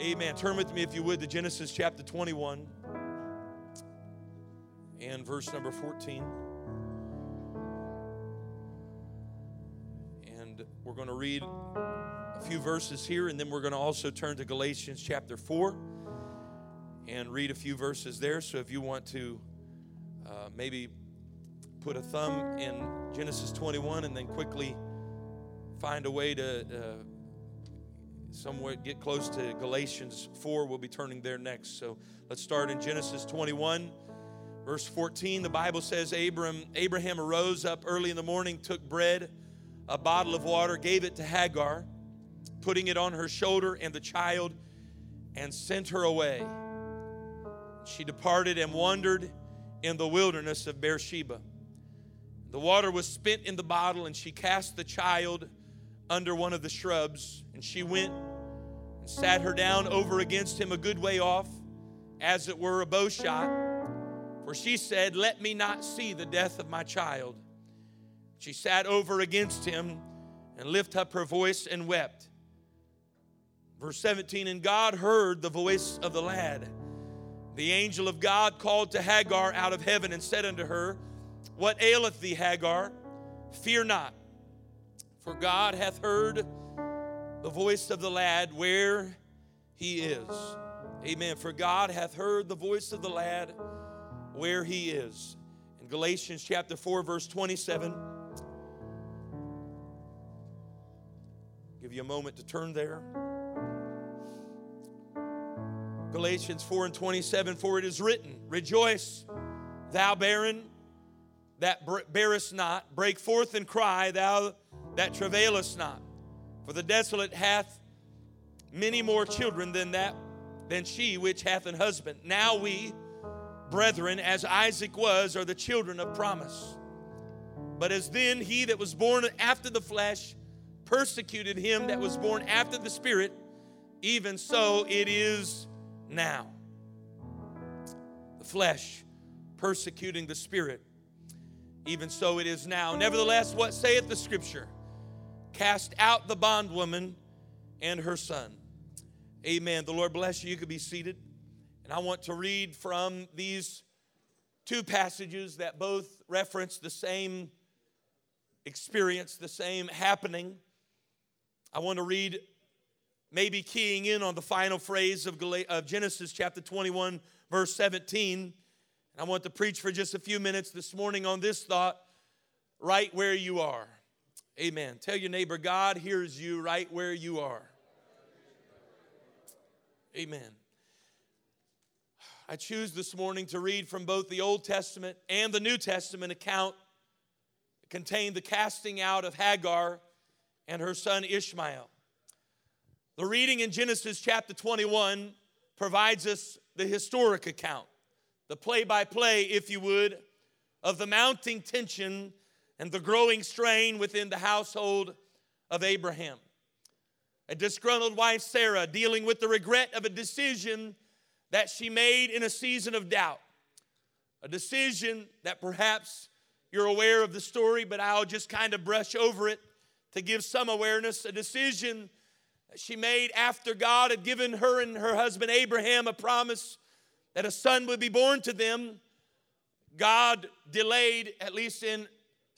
Amen. Turn with me, if you would, to Genesis chapter 21 and verse number 14. And we're going to read a few verses here, and then we're going to also turn to Galatians chapter 4 and read a few verses there. So if you want to uh, maybe put a thumb in Genesis 21 and then quickly find a way to. Uh, somewhat get close to Galatians 4. We'll be turning there next. So let's start in Genesis 21, verse 14. The Bible says Abraham, Abraham arose up early in the morning, took bread, a bottle of water, gave it to Hagar, putting it on her shoulder and the child, and sent her away. She departed and wandered in the wilderness of Beersheba. The water was spent in the bottle, and she cast the child under one of the shrubs, and she went and sat her down over against him a good way off, as it were a bow shot. For she said, Let me not see the death of my child. She sat over against him and lifted up her voice and wept. Verse 17 And God heard the voice of the lad. The angel of God called to Hagar out of heaven and said unto her, What aileth thee, Hagar? Fear not for God hath heard the voice of the lad where he is. Amen. For God hath heard the voice of the lad where he is. In Galatians chapter 4, verse 27. Give you a moment to turn there. Galatians 4 and 27 For it is written, Rejoice, thou barren that bearest not, break forth and cry, thou that travaileth not. For the desolate hath many more children than that than she which hath an husband. Now we, brethren, as Isaac was, are the children of promise. But as then he that was born after the flesh persecuted him that was born after the spirit, even so it is now. The flesh persecuting the spirit, even so it is now. Nevertheless, what saith the scripture? Cast out the bondwoman and her son. Amen. The Lord bless you. You could be seated. And I want to read from these two passages that both reference the same experience, the same happening. I want to read, maybe keying in on the final phrase of, of Genesis chapter 21, verse 17. And I want to preach for just a few minutes this morning on this thought right where you are. Amen. Tell your neighbor, God hears you right where you are. Amen. I choose this morning to read from both the Old Testament and the New Testament account that contain the casting out of Hagar and her son Ishmael. The reading in Genesis chapter 21 provides us the historic account, the play by play, if you would, of the mounting tension and the growing strain within the household of Abraham. A disgruntled wife, Sarah, dealing with the regret of a decision that she made in a season of doubt. A decision that perhaps you're aware of the story, but I'll just kind of brush over it to give some awareness. A decision that she made after God had given her and her husband Abraham a promise that a son would be born to them. God delayed, at least in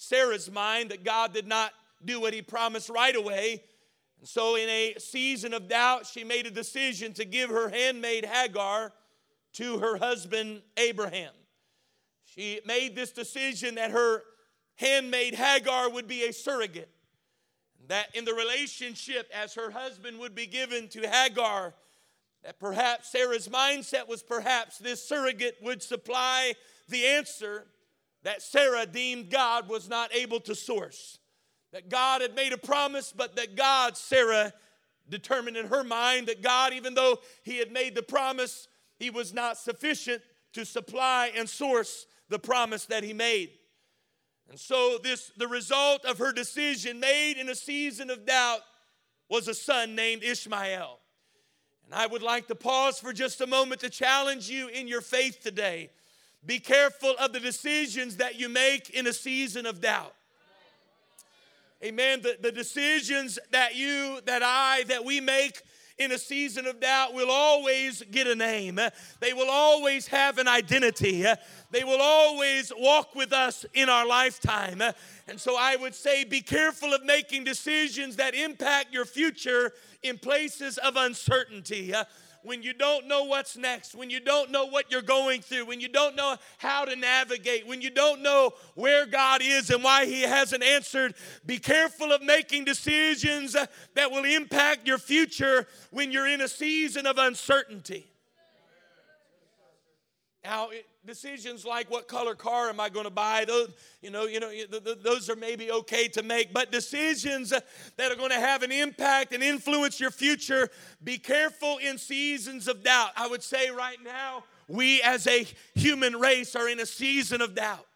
Sarah's mind that God did not do what he promised right away. And so, in a season of doubt, she made a decision to give her handmaid Hagar to her husband Abraham. She made this decision that her handmaid Hagar would be a surrogate. That in the relationship, as her husband would be given to Hagar, that perhaps Sarah's mindset was perhaps this surrogate would supply the answer that Sarah deemed God was not able to source. That God had made a promise, but that God, Sarah, determined in her mind that God, even though He had made the promise, He was not sufficient to supply and source the promise that He made. And so, this, the result of her decision made in a season of doubt was a son named Ishmael. And I would like to pause for just a moment to challenge you in your faith today. Be careful of the decisions that you make in a season of doubt. Amen. The, the decisions that you, that I, that we make in a season of doubt will always get a name. They will always have an identity. They will always walk with us in our lifetime. And so I would say be careful of making decisions that impact your future in places of uncertainty when you don't know what's next, when you don't know what you're going through, when you don't know how to navigate, when you don't know where God is and why He hasn't answered, be careful of making decisions that will impact your future when you're in a season of uncertainty. Now, decisions like what color car am I going to buy, those, you know, you know, those are maybe okay to make, but decisions that are going to have an impact and influence your future, be careful in seasons of doubt. I would say right now, we as a human race are in a season of doubt.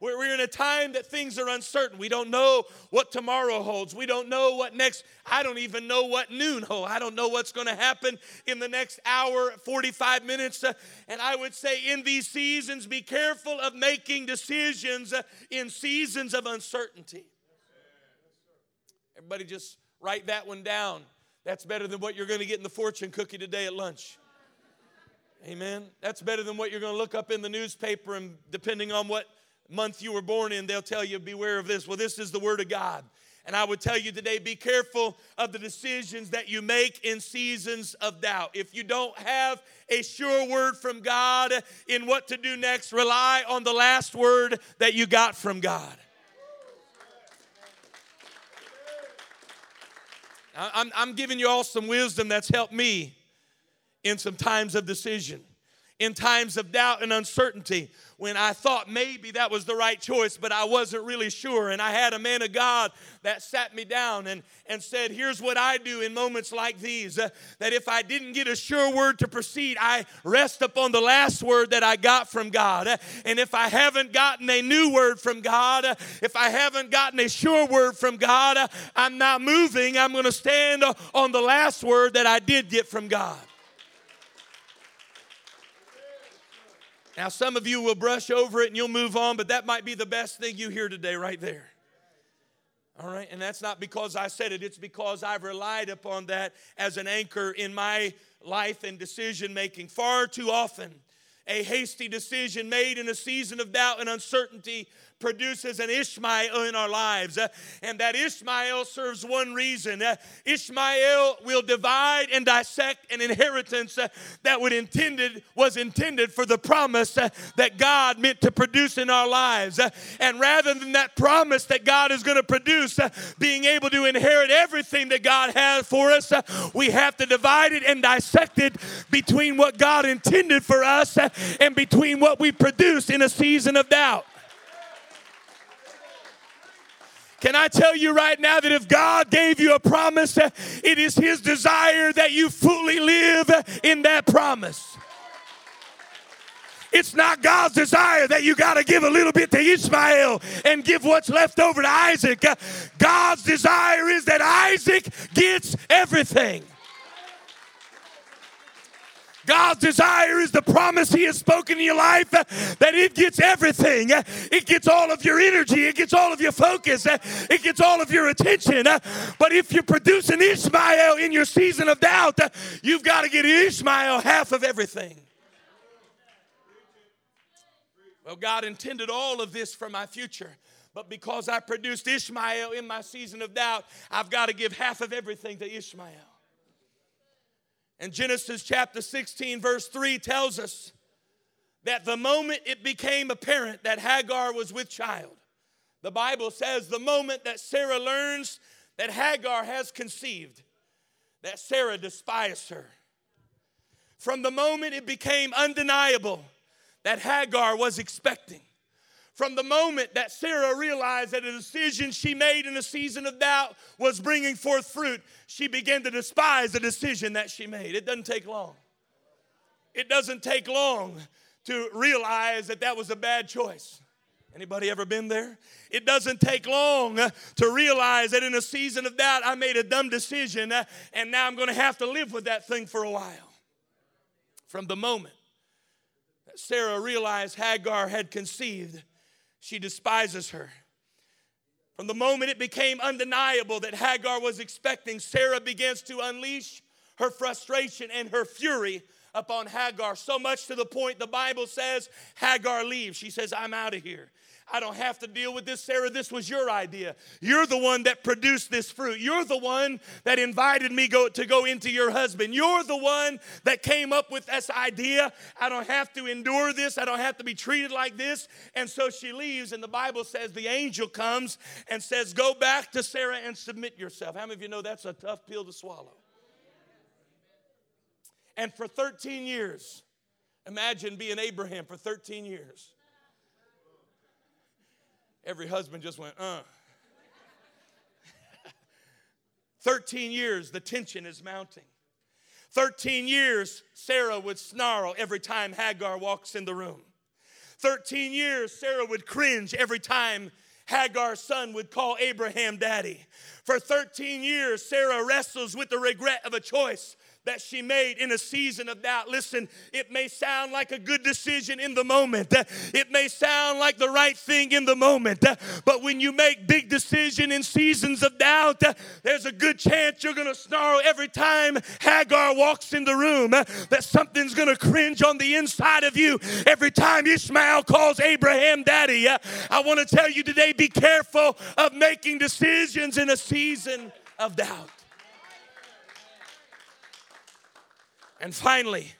We're in a time that things are uncertain. We don't know what tomorrow holds. We don't know what next, I don't even know what noon holds. I don't know what's going to happen in the next hour, 45 minutes. Uh, and I would say in these seasons, be careful of making decisions uh, in seasons of uncertainty. Everybody just write that one down. That's better than what you're going to get in the fortune cookie today at lunch. Amen. That's better than what you're going to look up in the newspaper and depending on what month you were born in, they'll tell you, beware of this. Well, this is the Word of God. And I would tell you today be careful of the decisions that you make in seasons of doubt. If you don't have a sure word from God in what to do next, rely on the last word that you got from God. I'm, I'm giving you all some wisdom that's helped me in some times of decision in times of doubt and uncertainty when I thought maybe that was the right choice, but I wasn't really sure. And I had a man of God that sat me down and, and said, Here's what I do in moments like these uh, that if I didn't get a sure word to proceed, I rest upon the last word that I got from God. Uh, and if I haven't gotten a new word from God, uh, if I haven't gotten a sure word from God, uh, I'm not moving. I'm going to stand on the last word that I did get from God. Now, some of you will brush over it and you'll move on, but that might be the best thing you hear today, right there. All right, and that's not because I said it, it's because I've relied upon that as an anchor in my life and decision making. Far too often, a hasty decision made in a season of doubt and uncertainty produces an Ishmael in our lives. Uh, and that Ishmael serves one reason. Uh, Ishmael will divide and dissect an inheritance uh, that would intended was intended for the promise that God meant to produce in our lives. And rather than that promise that God is going to produce, being able to inherit everything that God has for us, we have to divide it and dissect it between what God intended for us and between what we produce in a season of doubt. Can I tell you right now that if God gave you a promise, uh, it is His desire that you fully live in that promise. It's not God's desire that you got to give a little bit to Ishmael and give what's left over to Isaac. Uh, God's desire is that Isaac gets everything. God's desire is the promise He has spoken in your life uh, that it gets everything. Uh, it gets all of your energy. It gets all of your focus. Uh, it gets all of your attention. But if you produce an Ishmael in your season of doubt, you've got to get Ishmael half of everything. Well, God intended all of this for my future. But because I produced Ishmael in my season of doubt, I've got to give half of everything to Ishmael. And Genesis chapter 16, verse 3 tells us that the moment it became apparent that Hagar was with child, the Bible says the moment that Sarah learns that Hagar has conceived, that Sarah despised her. From the moment it became undeniable that Hagar was expecting, from the moment that Sarah realized that a decision she made in a season of doubt was bringing forth fruit, she began to despise the decision that she made. It doesn't take long. It doesn't take long to realize that that was a bad choice. Anybody ever been there? It doesn't take long to realize that in a season of doubt I made a dumb decision and now I'm going to have to live with that thing for a while. From the moment that Sarah realized Hagar had conceived, she despises her. From the moment it became undeniable that Hagar was expecting, Sarah begins to unleash her frustration and her fury upon Hagar, so much to the point the Bible says Hagar leaves. She says, I'm out of here. I don't have to deal with this, Sarah. This was your idea. You're the one that produced this fruit. You're the one that invited me go, to go into your husband. You're the one that came up with this idea. I don't have to endure this. I don't have to be treated like this. And so she leaves, and the Bible says the angel comes and says, Go back to Sarah and submit yourself. How many of you know that's a tough pill to swallow? And for 13 years, imagine being Abraham for 13 years Every husband just went, uh. 13 years, the tension is mounting. 13 years, Sarah would snarl every time Hagar walks in the room. 13 years, Sarah would cringe every time Hagar's son would call Abraham daddy. For 13 years, Sarah wrestles with the regret of a choice that she made in a season of doubt. Listen, it may sound like a good decision in the moment. It may sound like the right thing in the moment. But when you make big decision in seasons of doubt, there's a good chance you're going to snarl every time Hagar walks in the room. That something's going to cringe on the inside of you every time Ishmael calls Abraham daddy. I want to tell you today be careful of making decisions in a season of doubt. And finally,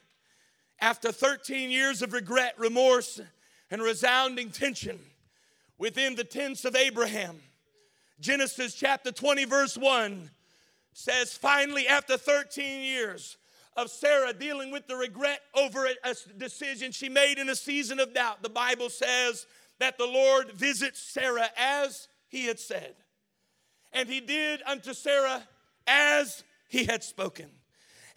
after 13 years of regret, remorse, and resounding tension within the tents of Abraham, Genesis chapter 20, verse 1 says, finally, after 13 years of Sarah dealing with the regret over a decision she made in a season of doubt, the Bible says that the Lord visits Sarah as he had said. And he did unto Sarah as he had spoken.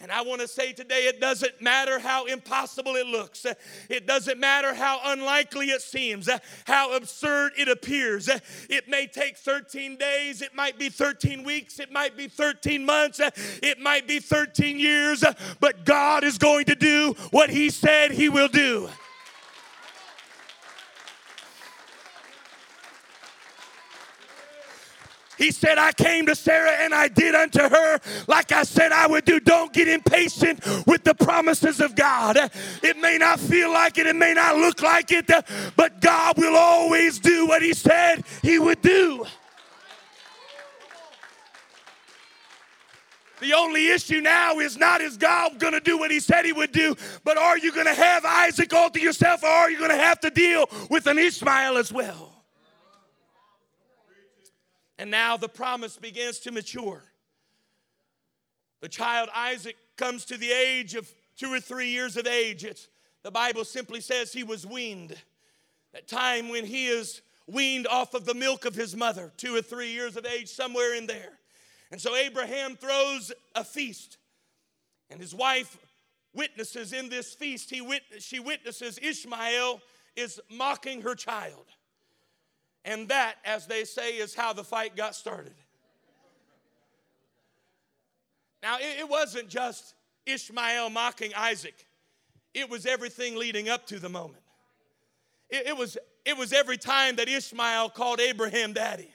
And I want to say today it doesn't matter how impossible it looks, it doesn't matter how unlikely it seems, how absurd it appears. It may take 13 days, it might be 13 weeks, it might be 13 months, it might be 13 years, but God is going to do what He said He will do. He said, I came to Sarah and I did unto her like I said I would do. Don't get impatient with the promises of God. It may not feel like it, it may not look like it, but God will always do what He said He would do. The only issue now is not is God going to do what he said he would do, but are you going to have Isaac all to yourself or are you going to have to deal with an Ishmael as well? And now the promise begins to mature. The child Isaac comes to the age of two or three years of age. It's, the Bible simply says he was weaned. That time when he is weaned off of the milk of his mother, two or three years of age, somewhere in there. And so Abraham throws a feast, and his wife witnesses in this feast. He wit- she witnesses Ishmael is mocking her child. And that, as they say, is how the fight got started. Now, it, wasn't just Ishmael mocking Isaac, it was everything leading up to the moment. It, was, it was every time that Ishmael called Abraham daddy.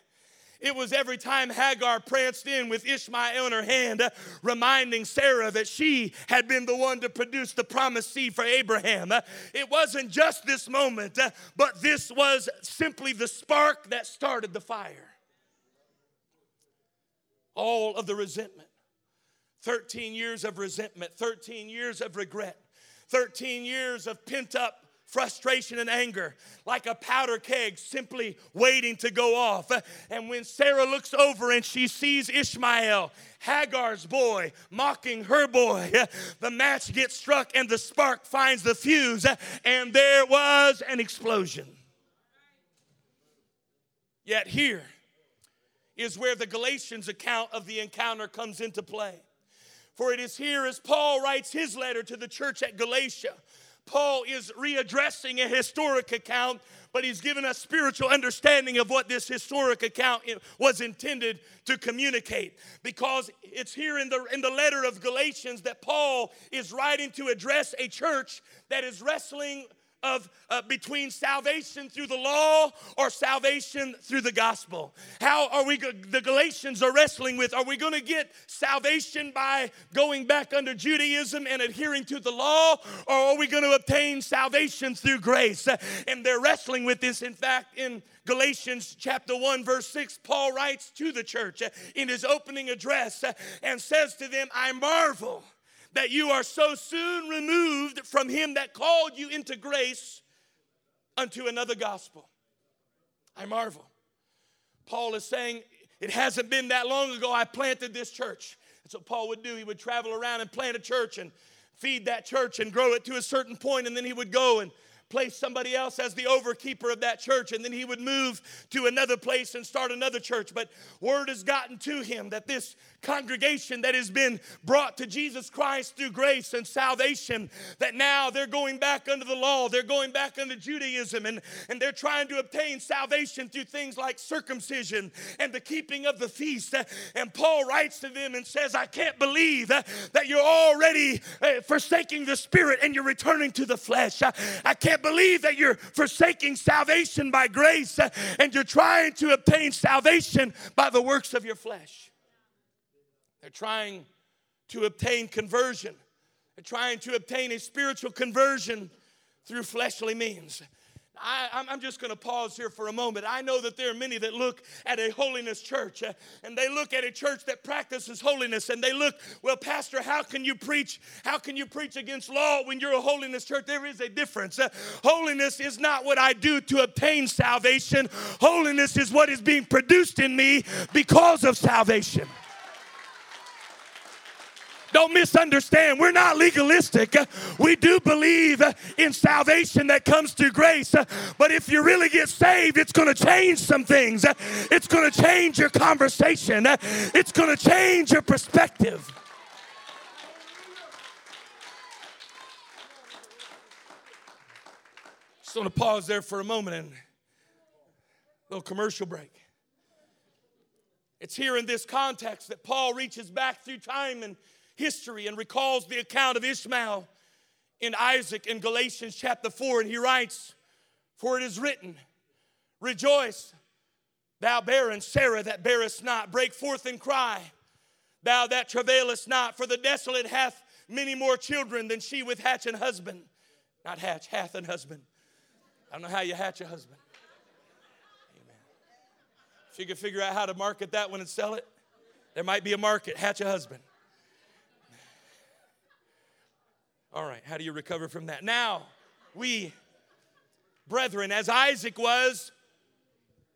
It was every time Hagar pranced in with Ishmael in her hand, uh, reminding Sarah that she had been the one to produce the promised seed for Abraham. Uh, it wasn't just this moment, uh, but this was simply the spark that started the fire. All of the resentment. 13 years of resentment, 13 years of regret, 13 years of pent up frustration and anger like a powder keg simply waiting to go off. And when Sarah looks over and she sees Ishmael, Hagar's boy, mocking her boy, the match gets struck and the spark finds the fuse, and there was an explosion. Yet here is where the Galatians account of the encounter comes into play. For it is here as Paul writes his letter to the church at Galatia. Paul is readdressing a historic account, but he's given us spiritual understanding of what this historic account was intended to communicate. Because it's here in the, in the letter of Galatians that Paul is writing to address a church that is wrestling of uh, between salvation through the law or salvation through the gospel. How are we, the Galatians are wrestling with, are we going to get salvation by going back under Judaism and adhering to the law, or are we going to obtain salvation through grace? And they're wrestling with this. In fact, in Galatians chapter 1, verse 6, Paul writes to the church in his opening address and says to them, I marvel that you are so soon removed from him that called you into grace unto another gospel. I marvel. Paul is saying, It hasn't been that long ago I planted this church. That's what Paul would do. He would travel around and plant a church and feed that church and grow it to a certain point, and then he would go and place somebody else as the overkeeper of that church, and then he would move to another place and start another church. But word has gotten to him that this congregation that has been brought to Jesus Christ through grace and salvation, that now they're going back under the law, they're going back under Judaism, and, and they're trying to obtain salvation through things like circumcision and the keeping of the feast. And Paul writes to them and says, I can't believe that you're already uh, forsaking the spirit and you're returning to the flesh. I can't can't believe that you're forsaking salvation by grace uh, and you're trying to obtain salvation by the works of your flesh. They're trying to obtain conversion, they're trying to obtain a spiritual conversion through fleshly means. I, am just going to pause here for a moment. I know that there are many that look at a holiness church uh, and they look at a church that practices holiness and they look, well, Pastor, how can you preach? How can you preach against law when you're a holiness church? There is a difference. Uh, holiness is not what I do to obtain salvation, holiness is what is being produced in me because of salvation. Don't misunderstand. We're not legalistic. We do believe in salvation that comes through grace. But if you really get saved, it's going to change some things. It's going to change your conversation. It's going to change your perspective. Just want to pause there for a moment and a little commercial break. It's here in this context that Paul reaches back through time and history and recalls the account of Ishmael in Isaac in Galatians chapter 4, and he writes, For it is written, Rejoice, thou barren Sarah that bearest not, break forth and cry, thou that travailest not, for the desolate hath many more children than she with hatch and husband. Not hatch, hath and husband. I don't know how you hatch a husband. Amen. If you could figure out how to market that one and sell it, there might be a market, hatch a husband. All right, how do you recover from that? Now, we, brethren, as Isaac was,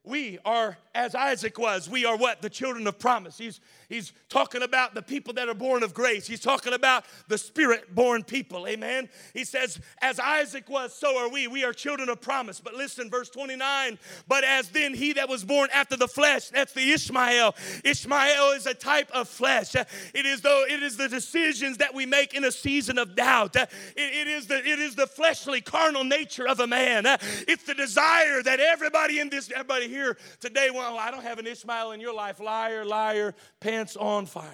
we are, as Isaac was, we are what? The children of promise. He's, he's talking about the people that are born of grace. He's talking about the spirit born people. Amen. He says, as Isaac was, so are we. We are children of promise. But listen, verse 29 But as then he that was born after the flesh, that's the Ishmael. Ishmael is a type of flesh. It is, though, it is the decisions that we make in a season of doubt. It, it, is the, it is the fleshly, carnal nature of a man. It's the desire that everybody in this, everybody here today, well, I don't have an Ishmael in your life. Liar, liar, pants on fire.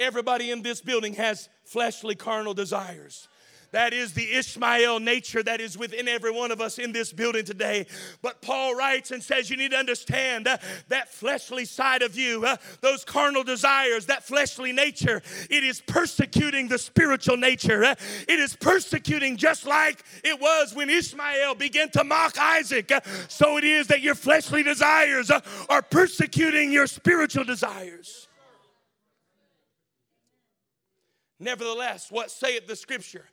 Everybody in this building has fleshly, carnal desires. That is the Ishmael nature that is within every one of us in this building today. But Paul writes and says, You need to understand uh, that fleshly side of you, uh, those carnal desires, that fleshly nature, it is persecuting the spiritual nature. Uh, it is persecuting just like it was when Ishmael began to mock Isaac. Uh, so it is that your fleshly desires uh, are persecuting your spiritual desires. Nevertheless, what saith the scripture?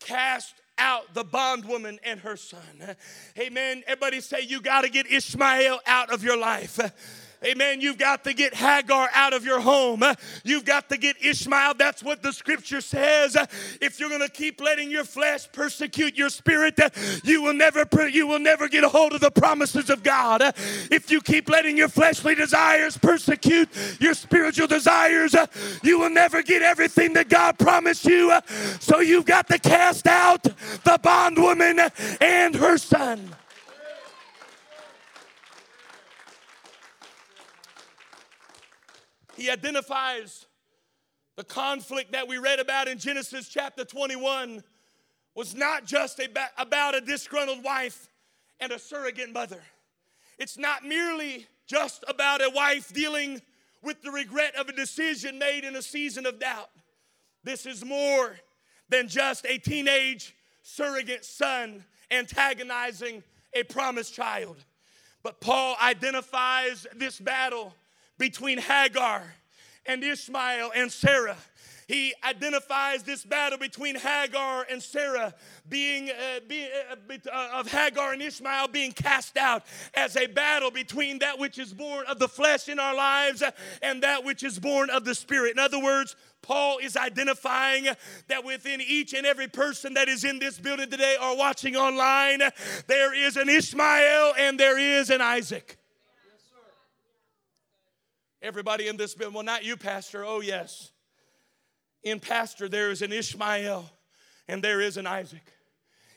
Cast out the bondwoman and her son. Amen. Everybody say, You got to get Ishmael out of your life. Amen. You've got to get Hagar out of your home. You've got to get Ishmael. That's what the scripture says. If you're going to keep letting your flesh persecute your spirit, you will never you will never get a hold of the promises of God. If you keep letting your fleshly desires persecute your spiritual desires, you will never get everything that God promised you. So you've got to cast out the bondwoman and her son. He identifies the conflict that we read about in Genesis chapter 21 was not just about a disgruntled wife and a surrogate mother. It's not merely just about a wife dealing with the regret of a decision made in a season of doubt. This is more than just a teenage surrogate son antagonizing a promised child. But Paul identifies this battle between Hagar and Ishmael and Sarah. He identifies this battle between Hagar and Sarah being, uh, uh, uh, of Hagar and Ishmael being cast out as a battle between that which is born of the flesh in our lives and that which is born of the spirit. In other words, Paul is identifying that within each and every person that is in this building today or watching online, there is an Ishmael and there is an Isaac. Everybody in this building, well, not you, Pastor. Oh, yes. In Pastor, there is an Ishmael and there is an Isaac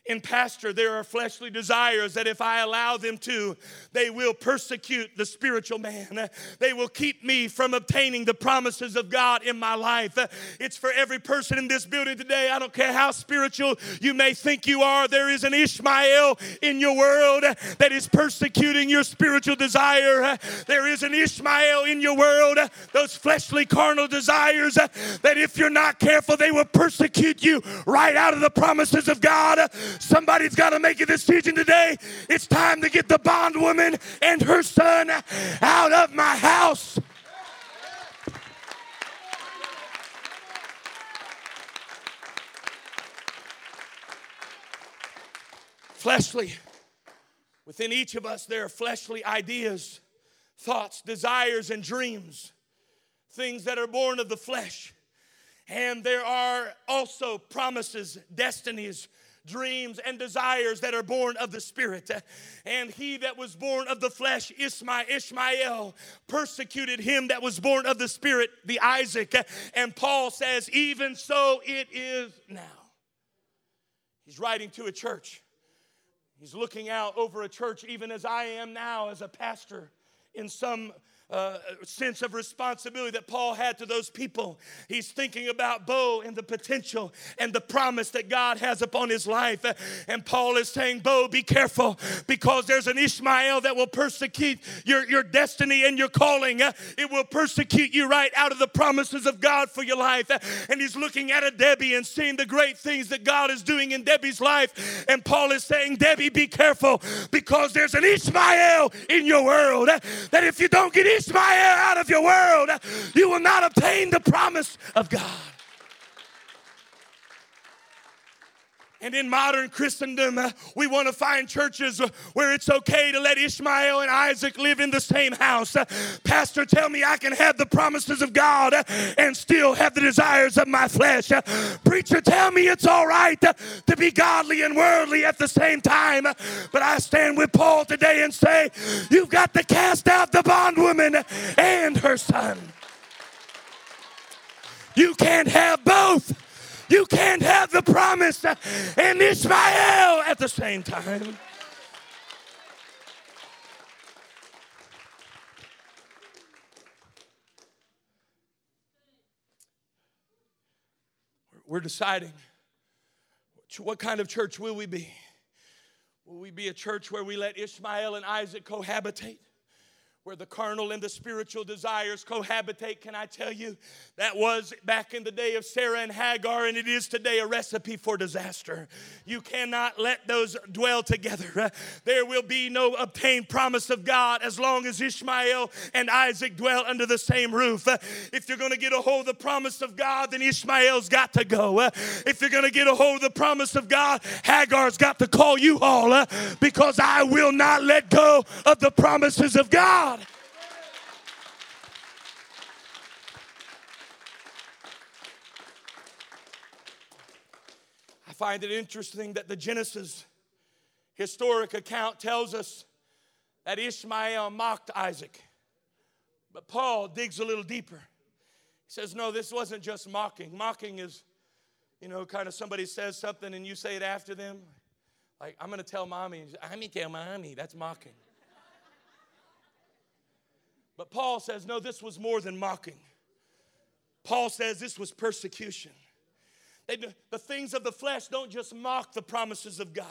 in pastor, there are fleshly desires that if I allow them to, they will persecute the spiritual man. They will keep me from obtaining the promises of God in my life. It's for every person in this building today. I don't care how spiritual you may think you are, there is an Ishmael in your world that is persecuting your spiritual desire. There is an Ishmael in your world, those fleshly carnal desires that if you're not careful, they will persecute you right out of the promises of God. Somebody's got to make a decision today. It's time to get the bondwoman and her son out of my house. Fleshly. Within each of us, there are fleshly ideas, thoughts, desires, and dreams, things that are born of the flesh. And there are also promises, destinies, dreams and desires that are born of the Spirit. And he that was born of the flesh, Ishmael, persecuted him that was born of the Spirit, the Isaac. And Paul says, Even so it is now. He's writing to a church. He's looking out over a church, even as I am now as a pastor in some uh, sense of responsibility that Paul had to those people. He's thinking about Bo and the potential and the promise that God has upon his life. And Paul is saying, Bo, be careful because there's an Ishmael that will persecute your, your destiny and your calling. It will persecute you right out of the promises of God for your life. And he's looking at a Debbie and seeing the great things that God is doing in Debbie's life. And Paul is saying, Debbie, be careful because there's an Ishmael in your world that if you don't get Ishmael out of your world, you will not obtain the promise of God. And in modern Christendom, uh, we want to find churches uh, where it's okay to let Ishmael and Isaac live in the same house. Uh, Pastor, tell me I can have the promises of God and still have the desires of my flesh. Preacher, tell me it's all right to be godly and worldly at the same time. But I stand with Paul today and say, you've got to cast out the bondwoman and her son. You can't have both. You can't have the promise and Ishmael at the same time. We're deciding what kind of church will we be? Will we be a church where we let Ishmael and Isaac cohabitate? Where the carnal and the spiritual desires cohabitate, can I tell you? That was back in the day of Sarah and Hagar, and it is today a recipe for disaster. You cannot let those dwell together. There will be no obtained promise of God as long as Ishmael and Isaac dwell under the same roof. If you're going to get a hold of the promise of God, then Ishmael's got to go. If you're going to get a hold of the promise of God, Hagar's got to call you all because I will not let go of the promises of God. Find it interesting that the Genesis historic account tells us that Ishmael mocked Isaac. But Paul digs a little deeper. He says, No, this wasn't just mocking. Mocking is, you know, kind of somebody says something and you say it after them. Like, I'm going to tell mommy. I'm going to tell mommy. That's mocking. But Paul says, No, this was more than mocking. Paul says this was persecution. The things of the flesh don't just mock the promises of God.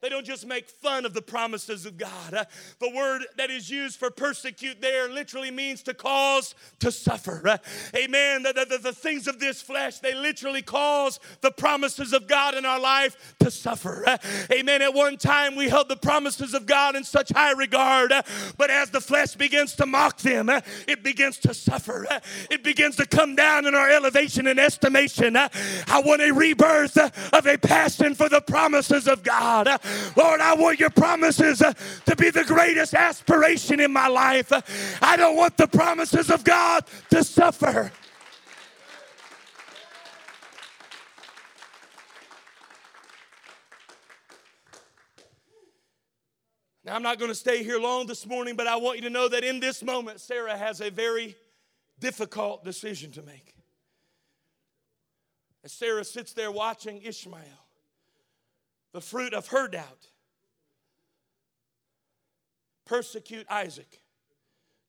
They don't just make fun of the promises of God. Uh, the word that is used for persecute there literally means to cause to suffer. Uh, amen. The, the, the, things of this flesh, they literally cause the promises of God in our life to suffer. Uh, amen. At one time, we held the promises of God in such high regard, but as the flesh begins to mock them, it begins to suffer. It begins to come down in our elevation and estimation. I want a rebirth of a passion for the promises of God. Lord, I want your promises uh, to be the greatest aspiration in my life. I don't want the promises of God to suffer. Now, I'm not going to stay here long this morning, but I want you to know that in this moment, Sarah has a very difficult decision to make. As Sarah sits there watching Ishmael, the fruit of her doubt. Persecute Isaac.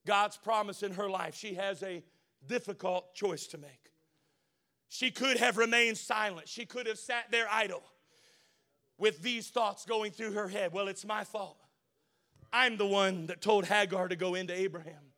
God's promise in her life. She has a difficult choice to make. She could have remained silent. She could have sat there idle with these thoughts going through her head. Well, it's my fault. I'm the one that told Hagar to go into Abraham.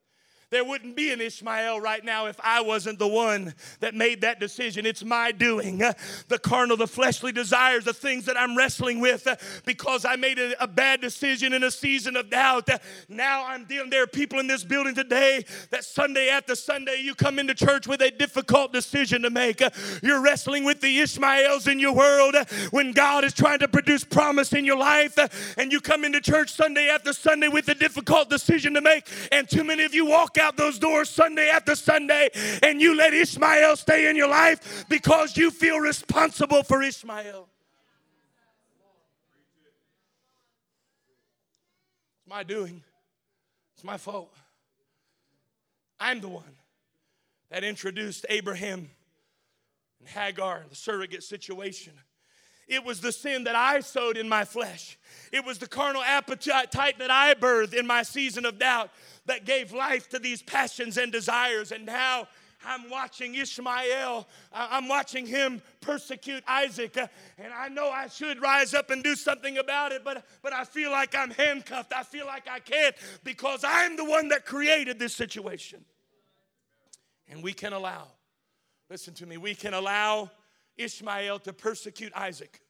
There wouldn't be an Ishmael right now if I wasn't the one that made that decision. It's my doing. The carnal, the fleshly desires, the things that I'm wrestling with uh, because I made a, a bad decision in a season of doubt. Uh, now I'm dealing. There are people in this building today that Sunday after Sunday you come into church with a difficult decision to make. Uh, you're wrestling with the Ishmaels in your world when God is trying to produce promise in your life, and you come into church Sunday after Sunday with a difficult decision to make. And too many of you walk out out those doors Sunday after Sunday and you let Ishmael stay in your life because you feel responsible for Ishmael. It's my doing, it's my fault. I'm the one that introduced Abraham and Hagar, the surrogate situation. It was the sin that I sowed in my flesh. It was the carnal appetite that I birthed in my season of doubt that gave life to these passions and desires. And now I'm watching Ishmael, I'm watching him persecute Isaac. Uh, and I know I should rise up and do something about it, but, but I feel like I'm handcuffed. I feel like I can't because I'm the one that created this situation. And we can allow, listen to me, we can allow Ishmael to persecute Isaac.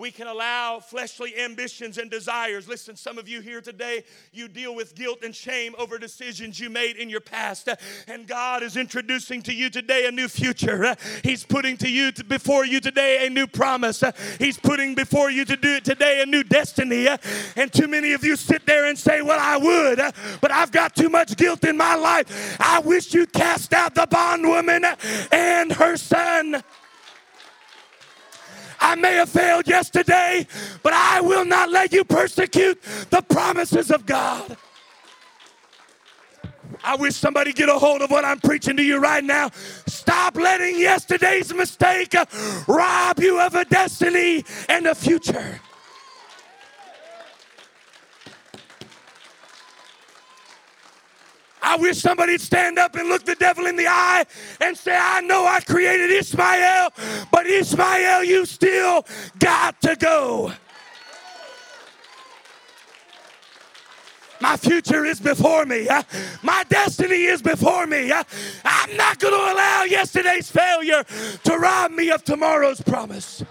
We can allow fleshly ambitions and desires. Listen, some of you here today, you deal with guilt and shame over decisions you made in your past. And God is introducing to you today a new future. He's putting to you before you today a new promise. He's putting before you to do it today a new destiny. And too many of you sit there and say, Well, I would, but I've got too much guilt in my life. I wish you'd cast out the bondwoman and her son. I may have failed yesterday, but I will not let you persecute the promises of God. I wish somebody get a hold of what I'm preaching to you right now. Stop letting yesterday's mistake rob you of a destiny and a future. I wish somebody'd stand up and look the devil in the eye and say, I know I created Ishmael, but Ishmael, you still got to go. My future is before me. My destiny is before me. I'm not going to allow yesterday's failure to rob me of tomorrow's promise.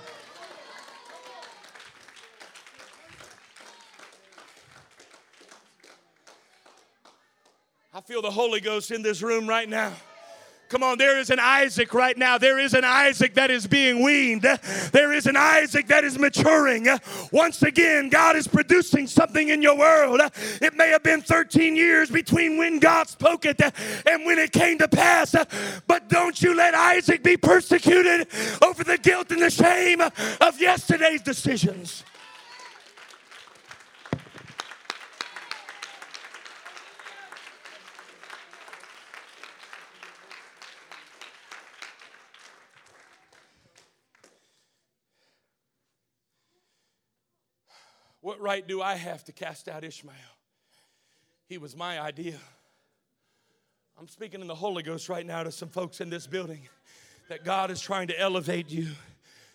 I feel the Holy Ghost in this room right now. Come on, there is an Isaac right now. There is an Isaac that is being weaned. There is an Isaac that is maturing. Once again, God is producing something in your world. It may have been 13 years between when God spoke it and when it came to pass, but don't you let Isaac be persecuted over the guilt and the shame of yesterday's decisions. What right do I have to cast out Ishmael? He was my idea. I'm speaking in the Holy Ghost right now to some folks in this building that God is trying to elevate you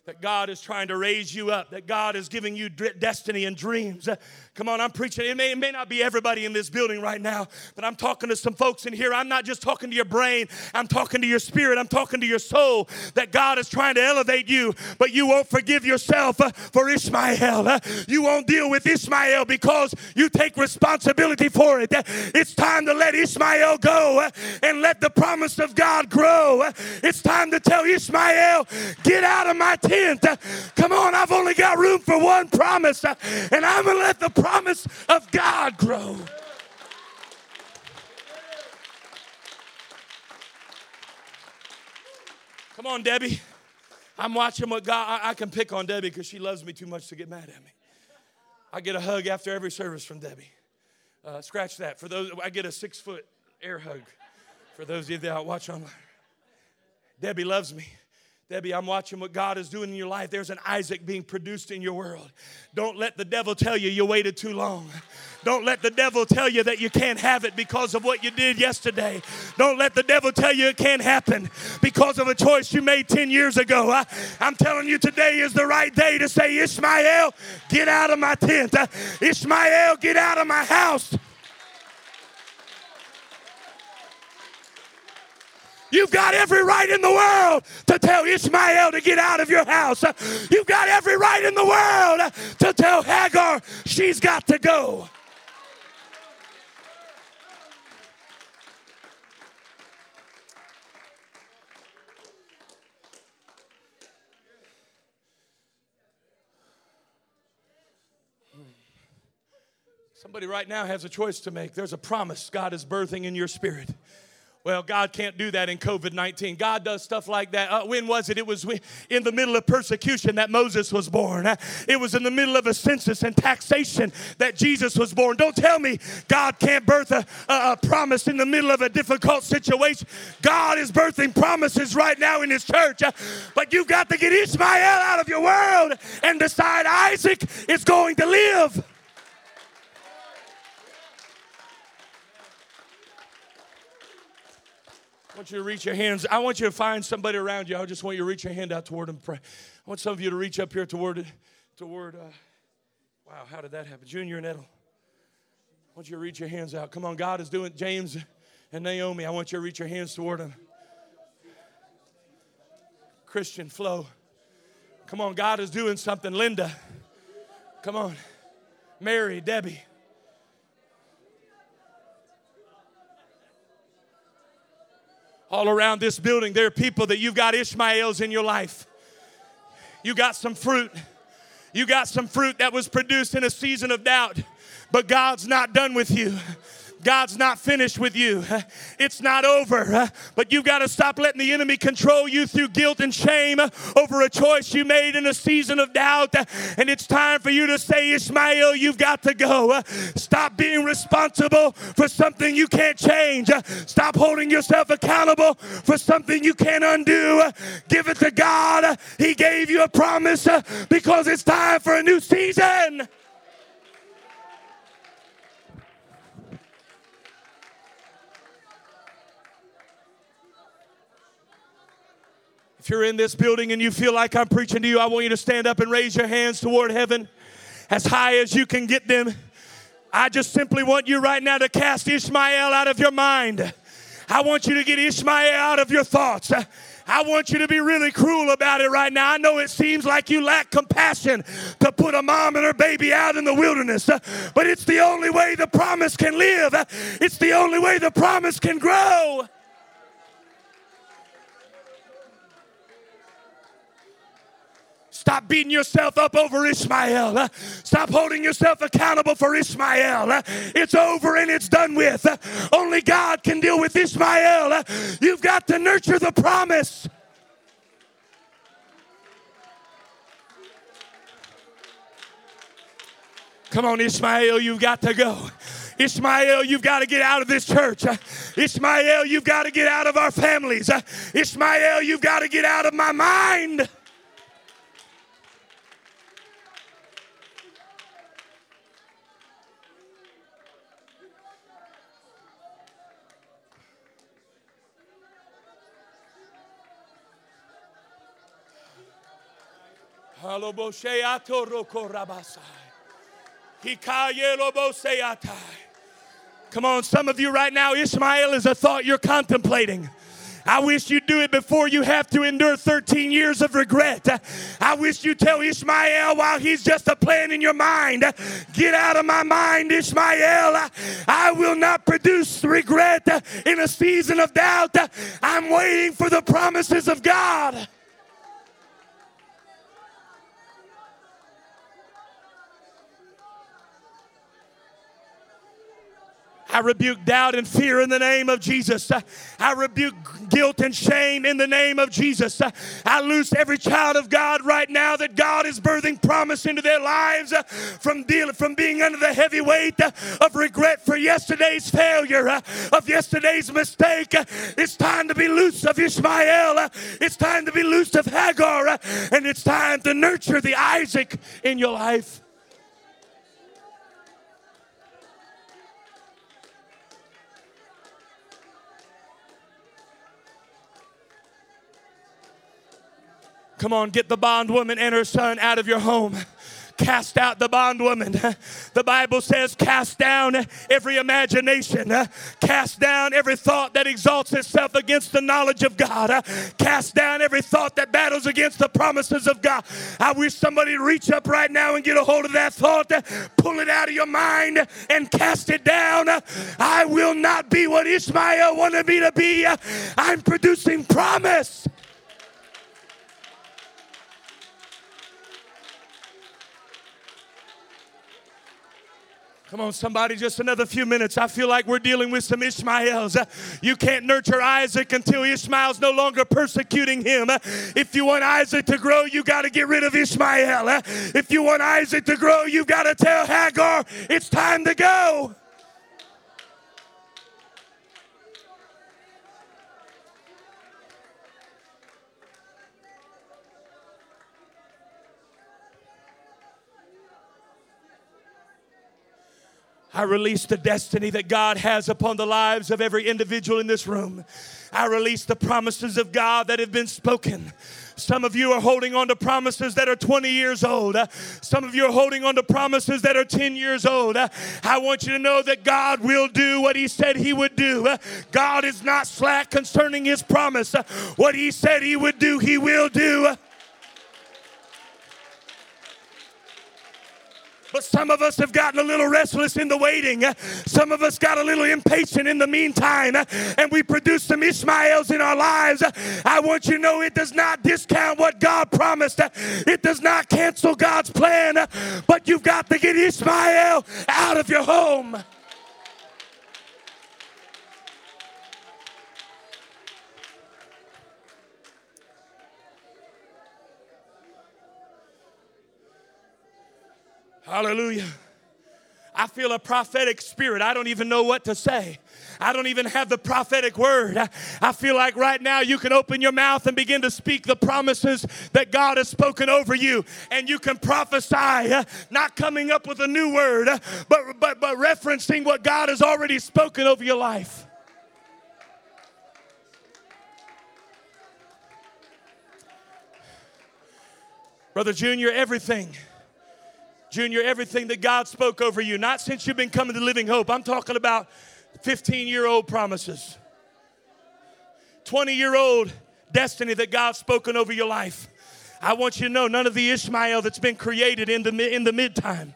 that God is trying to raise you up, that God is giving you destiny and dreams. Uh, come on, I'm preaching. It may, it may not be everybody in this building right now, but I'm talking to some folks in here. I'm not just talking to your brain, I'm talking to your spirit, I'm talking to your soul, that God is trying to elevate you, but you won't forgive yourself uh, for Ishmael. Uh, you won't deal with Ishmael because you take responsibility for it. It's time to let Ishmael go and let the promise of God grow. It's time to tell Ishmael, get out of my tent Come on, I've only got room for one promise, and I'm going to let the promise of God grow. Come on, Debbie. I'm watching what God, I, I can pick on Debbie because she loves me too much to get mad at me. I get a hug after every service from Debbie. Uh, scratch that. For those, I get a six foot air hug. For those of you that watch online, Debbie loves me. Debbie, I'm watching what God is doing in your life. There's an Isaac being produced in your world. Don't let the devil tell you you waited too long. Don't let the devil tell you that you can't have it because of what you did yesterday. Don't let the devil tell you it can't happen because of a choice you made 10 years ago. I, am telling you, today is the right day to say, Ishmael, get out of my tent. Uh, Ishmael, get out of my house. You've got every right in the world to tell Ishmael to get out of your house. You've got every right in the world to tell Hagar she's got to go. Somebody right now has a choice to make. There's a promise God is birthing in your spirit. Well, God can't do that in COVID 19. God does stuff like that. Uh, when was it? It was in the middle of persecution that Moses was born. Uh, it was in the middle of a census and taxation that Jesus was born. Don't tell me God can't birth a, a, a promise in the middle of a difficult situation. God is birthing promises right now in His church. Uh, but you've got to get Ishmael out of your world and decide Isaac is going to live. I want you to reach your hands. I want you to find somebody around you. I just want you to reach your hand out toward them. Pray. I want some of you to reach up here toward, toward. Uh, wow, how did that happen? Junior and Edel. I want you to reach your hands out. Come on, God is doing. James and Naomi. I want you to reach your hands toward them. Christian flow. Come on, God is doing something. Linda. Come on. Mary, Debbie. All around this building, there are people that you've got Ishmaels in your life. You got some fruit. You got some fruit that was produced in a season of doubt, but God's not done with you. God's not finished with you. It's not over. But you've got to stop letting the enemy control you through guilt and shame over a choice you made in a season of doubt. And it's time for you to say, Ishmael, you've got to go. Stop being responsible for something you can't change. Stop holding yourself accountable for something you can't undo. Give it to God. He gave you a promise because it's time for a new season. If you're in this building and you feel like I'm preaching to you, I want you to stand up and raise your hands toward heaven as high as you can get them. I just simply want you right now to cast Ishmael out of your mind. I want you to get Ishmael out of your thoughts. I want you to be really cruel about it right now. I know it seems like you lack compassion to put a mom and her baby out in the wilderness, but it's the only way the promise can live. It's the only way the promise can grow. Stop beating yourself up over Ishmael. Stop holding yourself accountable for Ishmael. It's over and it's done with. Only God can deal with Ishmael. You've got to nurture the promise. Come on, Ishmael, you've got to go. Ishmael, you've got to get out of this church. Ishmael, you've got to get out of our families. Ishmael, you've got to get out of my mind. Come on, some of you right now, Ishmael is a thought you're contemplating. I wish you'd do it before you have to endure 13 years of regret. I wish you'd tell Ishmael while he's just a plan in your mind, get out of my mind, Ishmael. I will not produce regret in a season of doubt. I'm waiting for the promises of God. I rebuke doubt and fear in the name of Jesus. I rebuke guilt and shame in the name of Jesus. I loose every child of God right now that God is birthing promise into their lives from dealing from being under the heavy weight of regret for yesterday's failure, of yesterday's mistake. It's time to be loose of Ishmael. It's time to be loose of Hagar. And it's time to nurture the Isaac in your life. Come on, get the bondwoman and her son out of your home cast out the bondwoman. The Bible says, cast down every imagination, cast down every thought that exalts itself against the knowledge of God, cast down every thought that battles against the promises of God. I wish somebody reach up right now and get a hold of that thought, pull it out of your mind, and cast it down. I will not be what Ishmael wanted me to be. I'm producing promise. Come on, somebody, just another few minutes. I feel like we're dealing with some Ishmaels. You can't nurture Isaac until Ishmael's no longer persecuting him. If you want Isaac to grow, you got to get rid of Ishmael. If you want Isaac to grow, you've got to tell Hagar it's time to go. I release the destiny that God has upon the lives of every individual in this room. I release the promises of God that have been spoken. Some of you are holding on to promises that are 20 years old. Some of you are holding on to promises that are 10 years old. I want you to know that God will do what He said He would do. God is not slack concerning His promise. What He said He would do, He will do. But some of us have gotten a little restless in the waiting. Some of us got a little impatient in the meantime, and we produce some Ishmaels in our lives. I want you to know it does not discount what God promised, it does not cancel God's plan, but you've got to get Ishmael out of your home. Hallelujah. I feel a prophetic spirit. I don't even know what to say. I don't even have the prophetic word. I feel like right now you can open your mouth and begin to speak the promises that God has spoken over you. And you can prophesy, uh, not coming up with a new word, uh, but, but, but referencing what God has already spoken over your life. Brother Junior, everything Junior, everything that God spoke over you, not since you've been coming to Living Hope. I'm talking about 15 year old promises, 20 year old destiny that God's spoken over your life. I want you to know none of the Ishmael that's been created in the, in the mid time,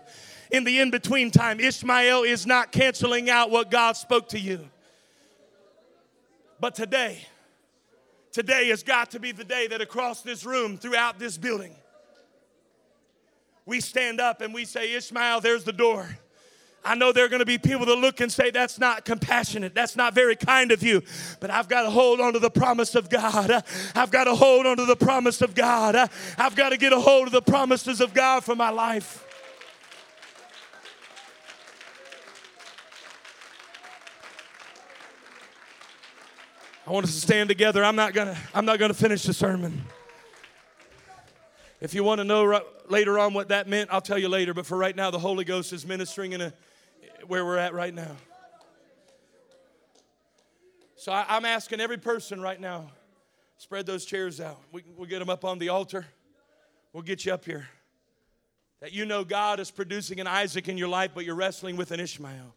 in the in between time, Ishmael is not canceling out what God spoke to you. But today, today has got to be the day that across this room, throughout this building, we stand up and we say, Ishmael, there's the door. I know there are going to be people that look and say, That's not compassionate. That's not very kind of you. But I've got to hold on to the promise of God. I've got to hold on to the promise of God. I've got to get a hold of the promises of God for my life. I want us to stand together. I'm not gonna. I'm not gonna finish the sermon. If you want to know right, later on what that meant, I'll tell you later. But for right now, the Holy Ghost is ministering in a where we're at right now. So I, am asking every person right now, spread those chairs out. We, we'll get them up on the altar. We'll get you up here. That you know God is producing an Isaac in your life, but you're wrestling with an Ishmael.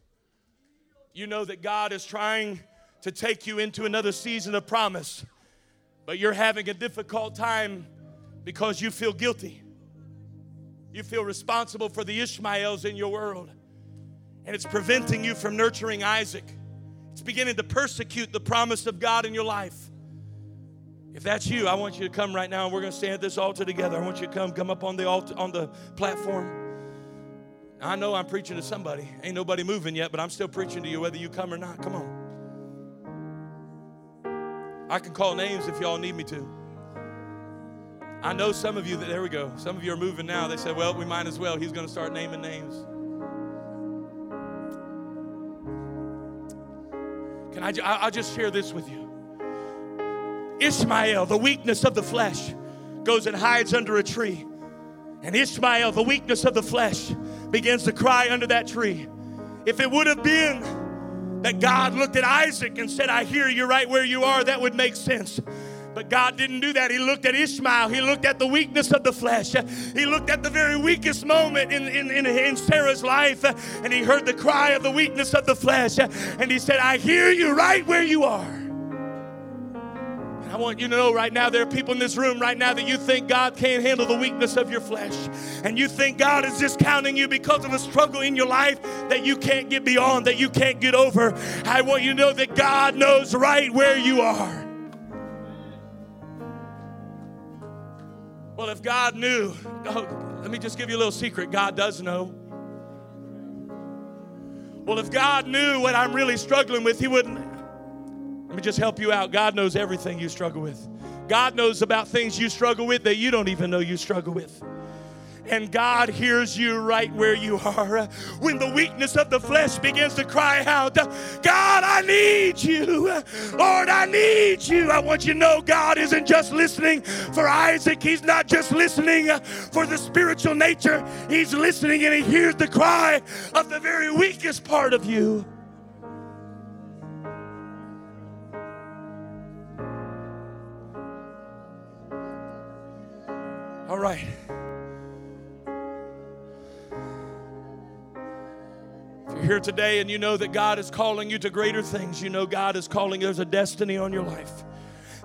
You know that God is trying to take you into another season of promise, but you're having a difficult time because you feel guilty. You feel responsible for the Ishmaels in your world, and it's preventing you from nurturing Isaac. It's beginning to persecute the promise of God in your life. If that's you, I want you to come right now and we're going to stand at this altar together. I want you to come come up on the altar on the platform. I know I'm preaching to somebody. Ain't nobody moving yet, but I'm still preaching to you whether you come or not. Come on. I can call names if y'all need me to. I know some of you that, there we go. Some of you are moving now. They said, well, we might as well. He's going to start naming names. Can I, I'll just share this with you. Ishmael, the weakness of the flesh, goes and hides under a tree. And Ishmael, the weakness of the flesh, begins to cry under that tree. If it would have been that God looked at Isaac and said, I hear you right where you are, that would make sense. But God didn't do that. He looked at Ishmael. He looked at the weakness of the flesh. He looked at the very weakest moment in, in, in, in, Sarah's life. And he heard the cry of the weakness of the flesh. And he said, I hear you right where you are. I want you to know right now there are people in this room right now that you think God can't handle the weakness of your flesh. And you think God is discounting you because of a struggle in your life that you can't get beyond, that you can't get over. I want you to know that God knows right where you are. Well, if God knew, oh, let me just give you a little secret God does know. Well, if God knew what I'm really struggling with, He wouldn't let me just help you out. God knows everything you struggle with. God knows about things you struggle with that you don't even know you struggle with. And God hears you right where you are. When the weakness of the flesh begins to cry out, God, I need you. Lord, I need you. I want you to know God isn't just listening for Isaac. He's not just listening for the spiritual nature. He's listening and he hears the cry of the very weakest part of you. All right. Here today and you know that God is calling you to greater things, you know God is calling, there's a destiny on your life,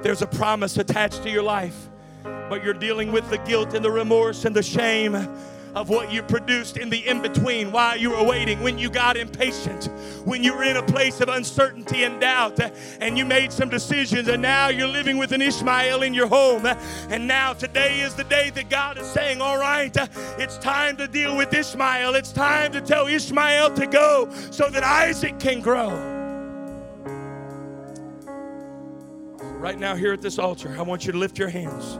there's a promise attached to your life, but you're dealing with the guilt and the remorse and the shame of what you produced in the in between while you were waiting, when you got impatient, when you were in a place of uncertainty and doubt, and you made some decisions, and now you're living with an Ishmael in your home. And now today is the day that God is saying, All right, it's time to deal with Ishmael. It's time to tell Ishmael to go so that Isaac can grow. Right now, here at this altar, I want you to lift your hands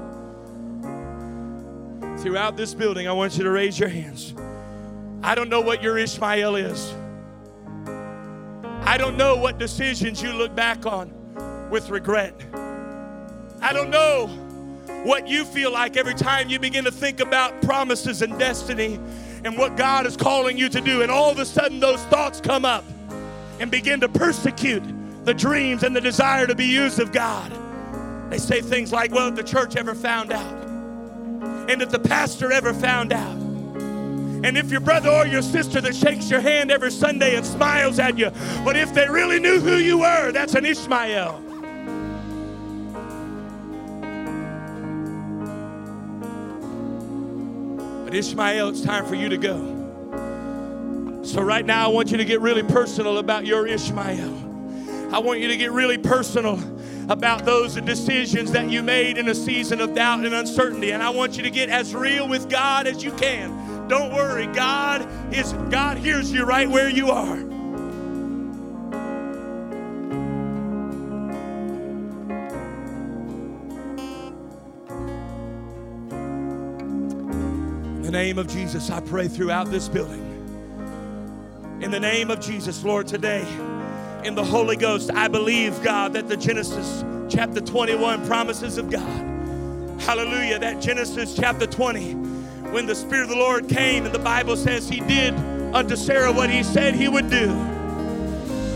throughout this building, I want you to raise your hands. I don't know what your Ishmael is. I don't know what decisions you look back on with regret. I don't know what you feel like every time you begin to think about promises and destiny and what God is calling you to do. And all of a sudden, those thoughts come up and begin to persecute the dreams and the desire to be used of God. They say things like, well, if the church ever found out, and if the pastor ever found out, and if your brother or your sister that shakes your hand every Sunday and smiles at you, but if they really knew who you were, that's an Ishmael. But Ishmael, it's time for you to go. So, right now, I want you to get really personal about your Ishmael. I want you to get really personal about those decisions that you made in a season of doubt and uncertainty. And I want you to get as real with God as you can Don't worry. God is God hears you right where you are. In the name of Jesus, I pray throughout this building. In the name of Jesus, Lord, today in the Holy Ghost, I believe, God, that the Genesis chapter 21 promises of God. Hallelujah. That Genesis chapter 20, when the Spirit of the Lord came, and the Bible says he did unto Sarah what he said he would do.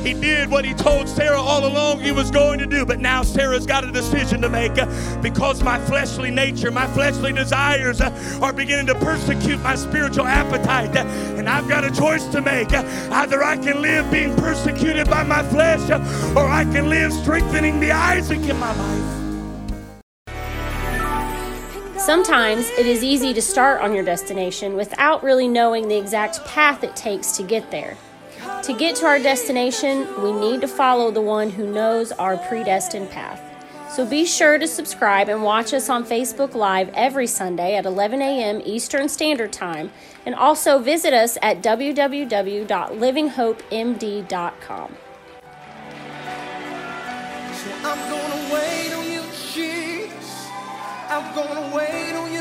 He did what he told Sarah all along he was going to do, but now Sarah's got a decision to make uh, because my fleshly nature, my fleshly desires uh, are beginning to persecute my spiritual appetite. Uh, and I've got a choice to make. Either I can live being persecuted by my flesh, or I can live strengthening the Isaac in my life. Sometimes it is easy to start on your destination without really knowing the exact path it takes to get there. To get to our destination, we need to follow the one who knows our predestined path. So be sure to subscribe and watch us on Facebook Live every Sunday at 11 a.m. Eastern Standard Time, and also visit us at www.livinghopemd.com. So I'm gonna wait on you, Jesus. I'm gonna wait on you.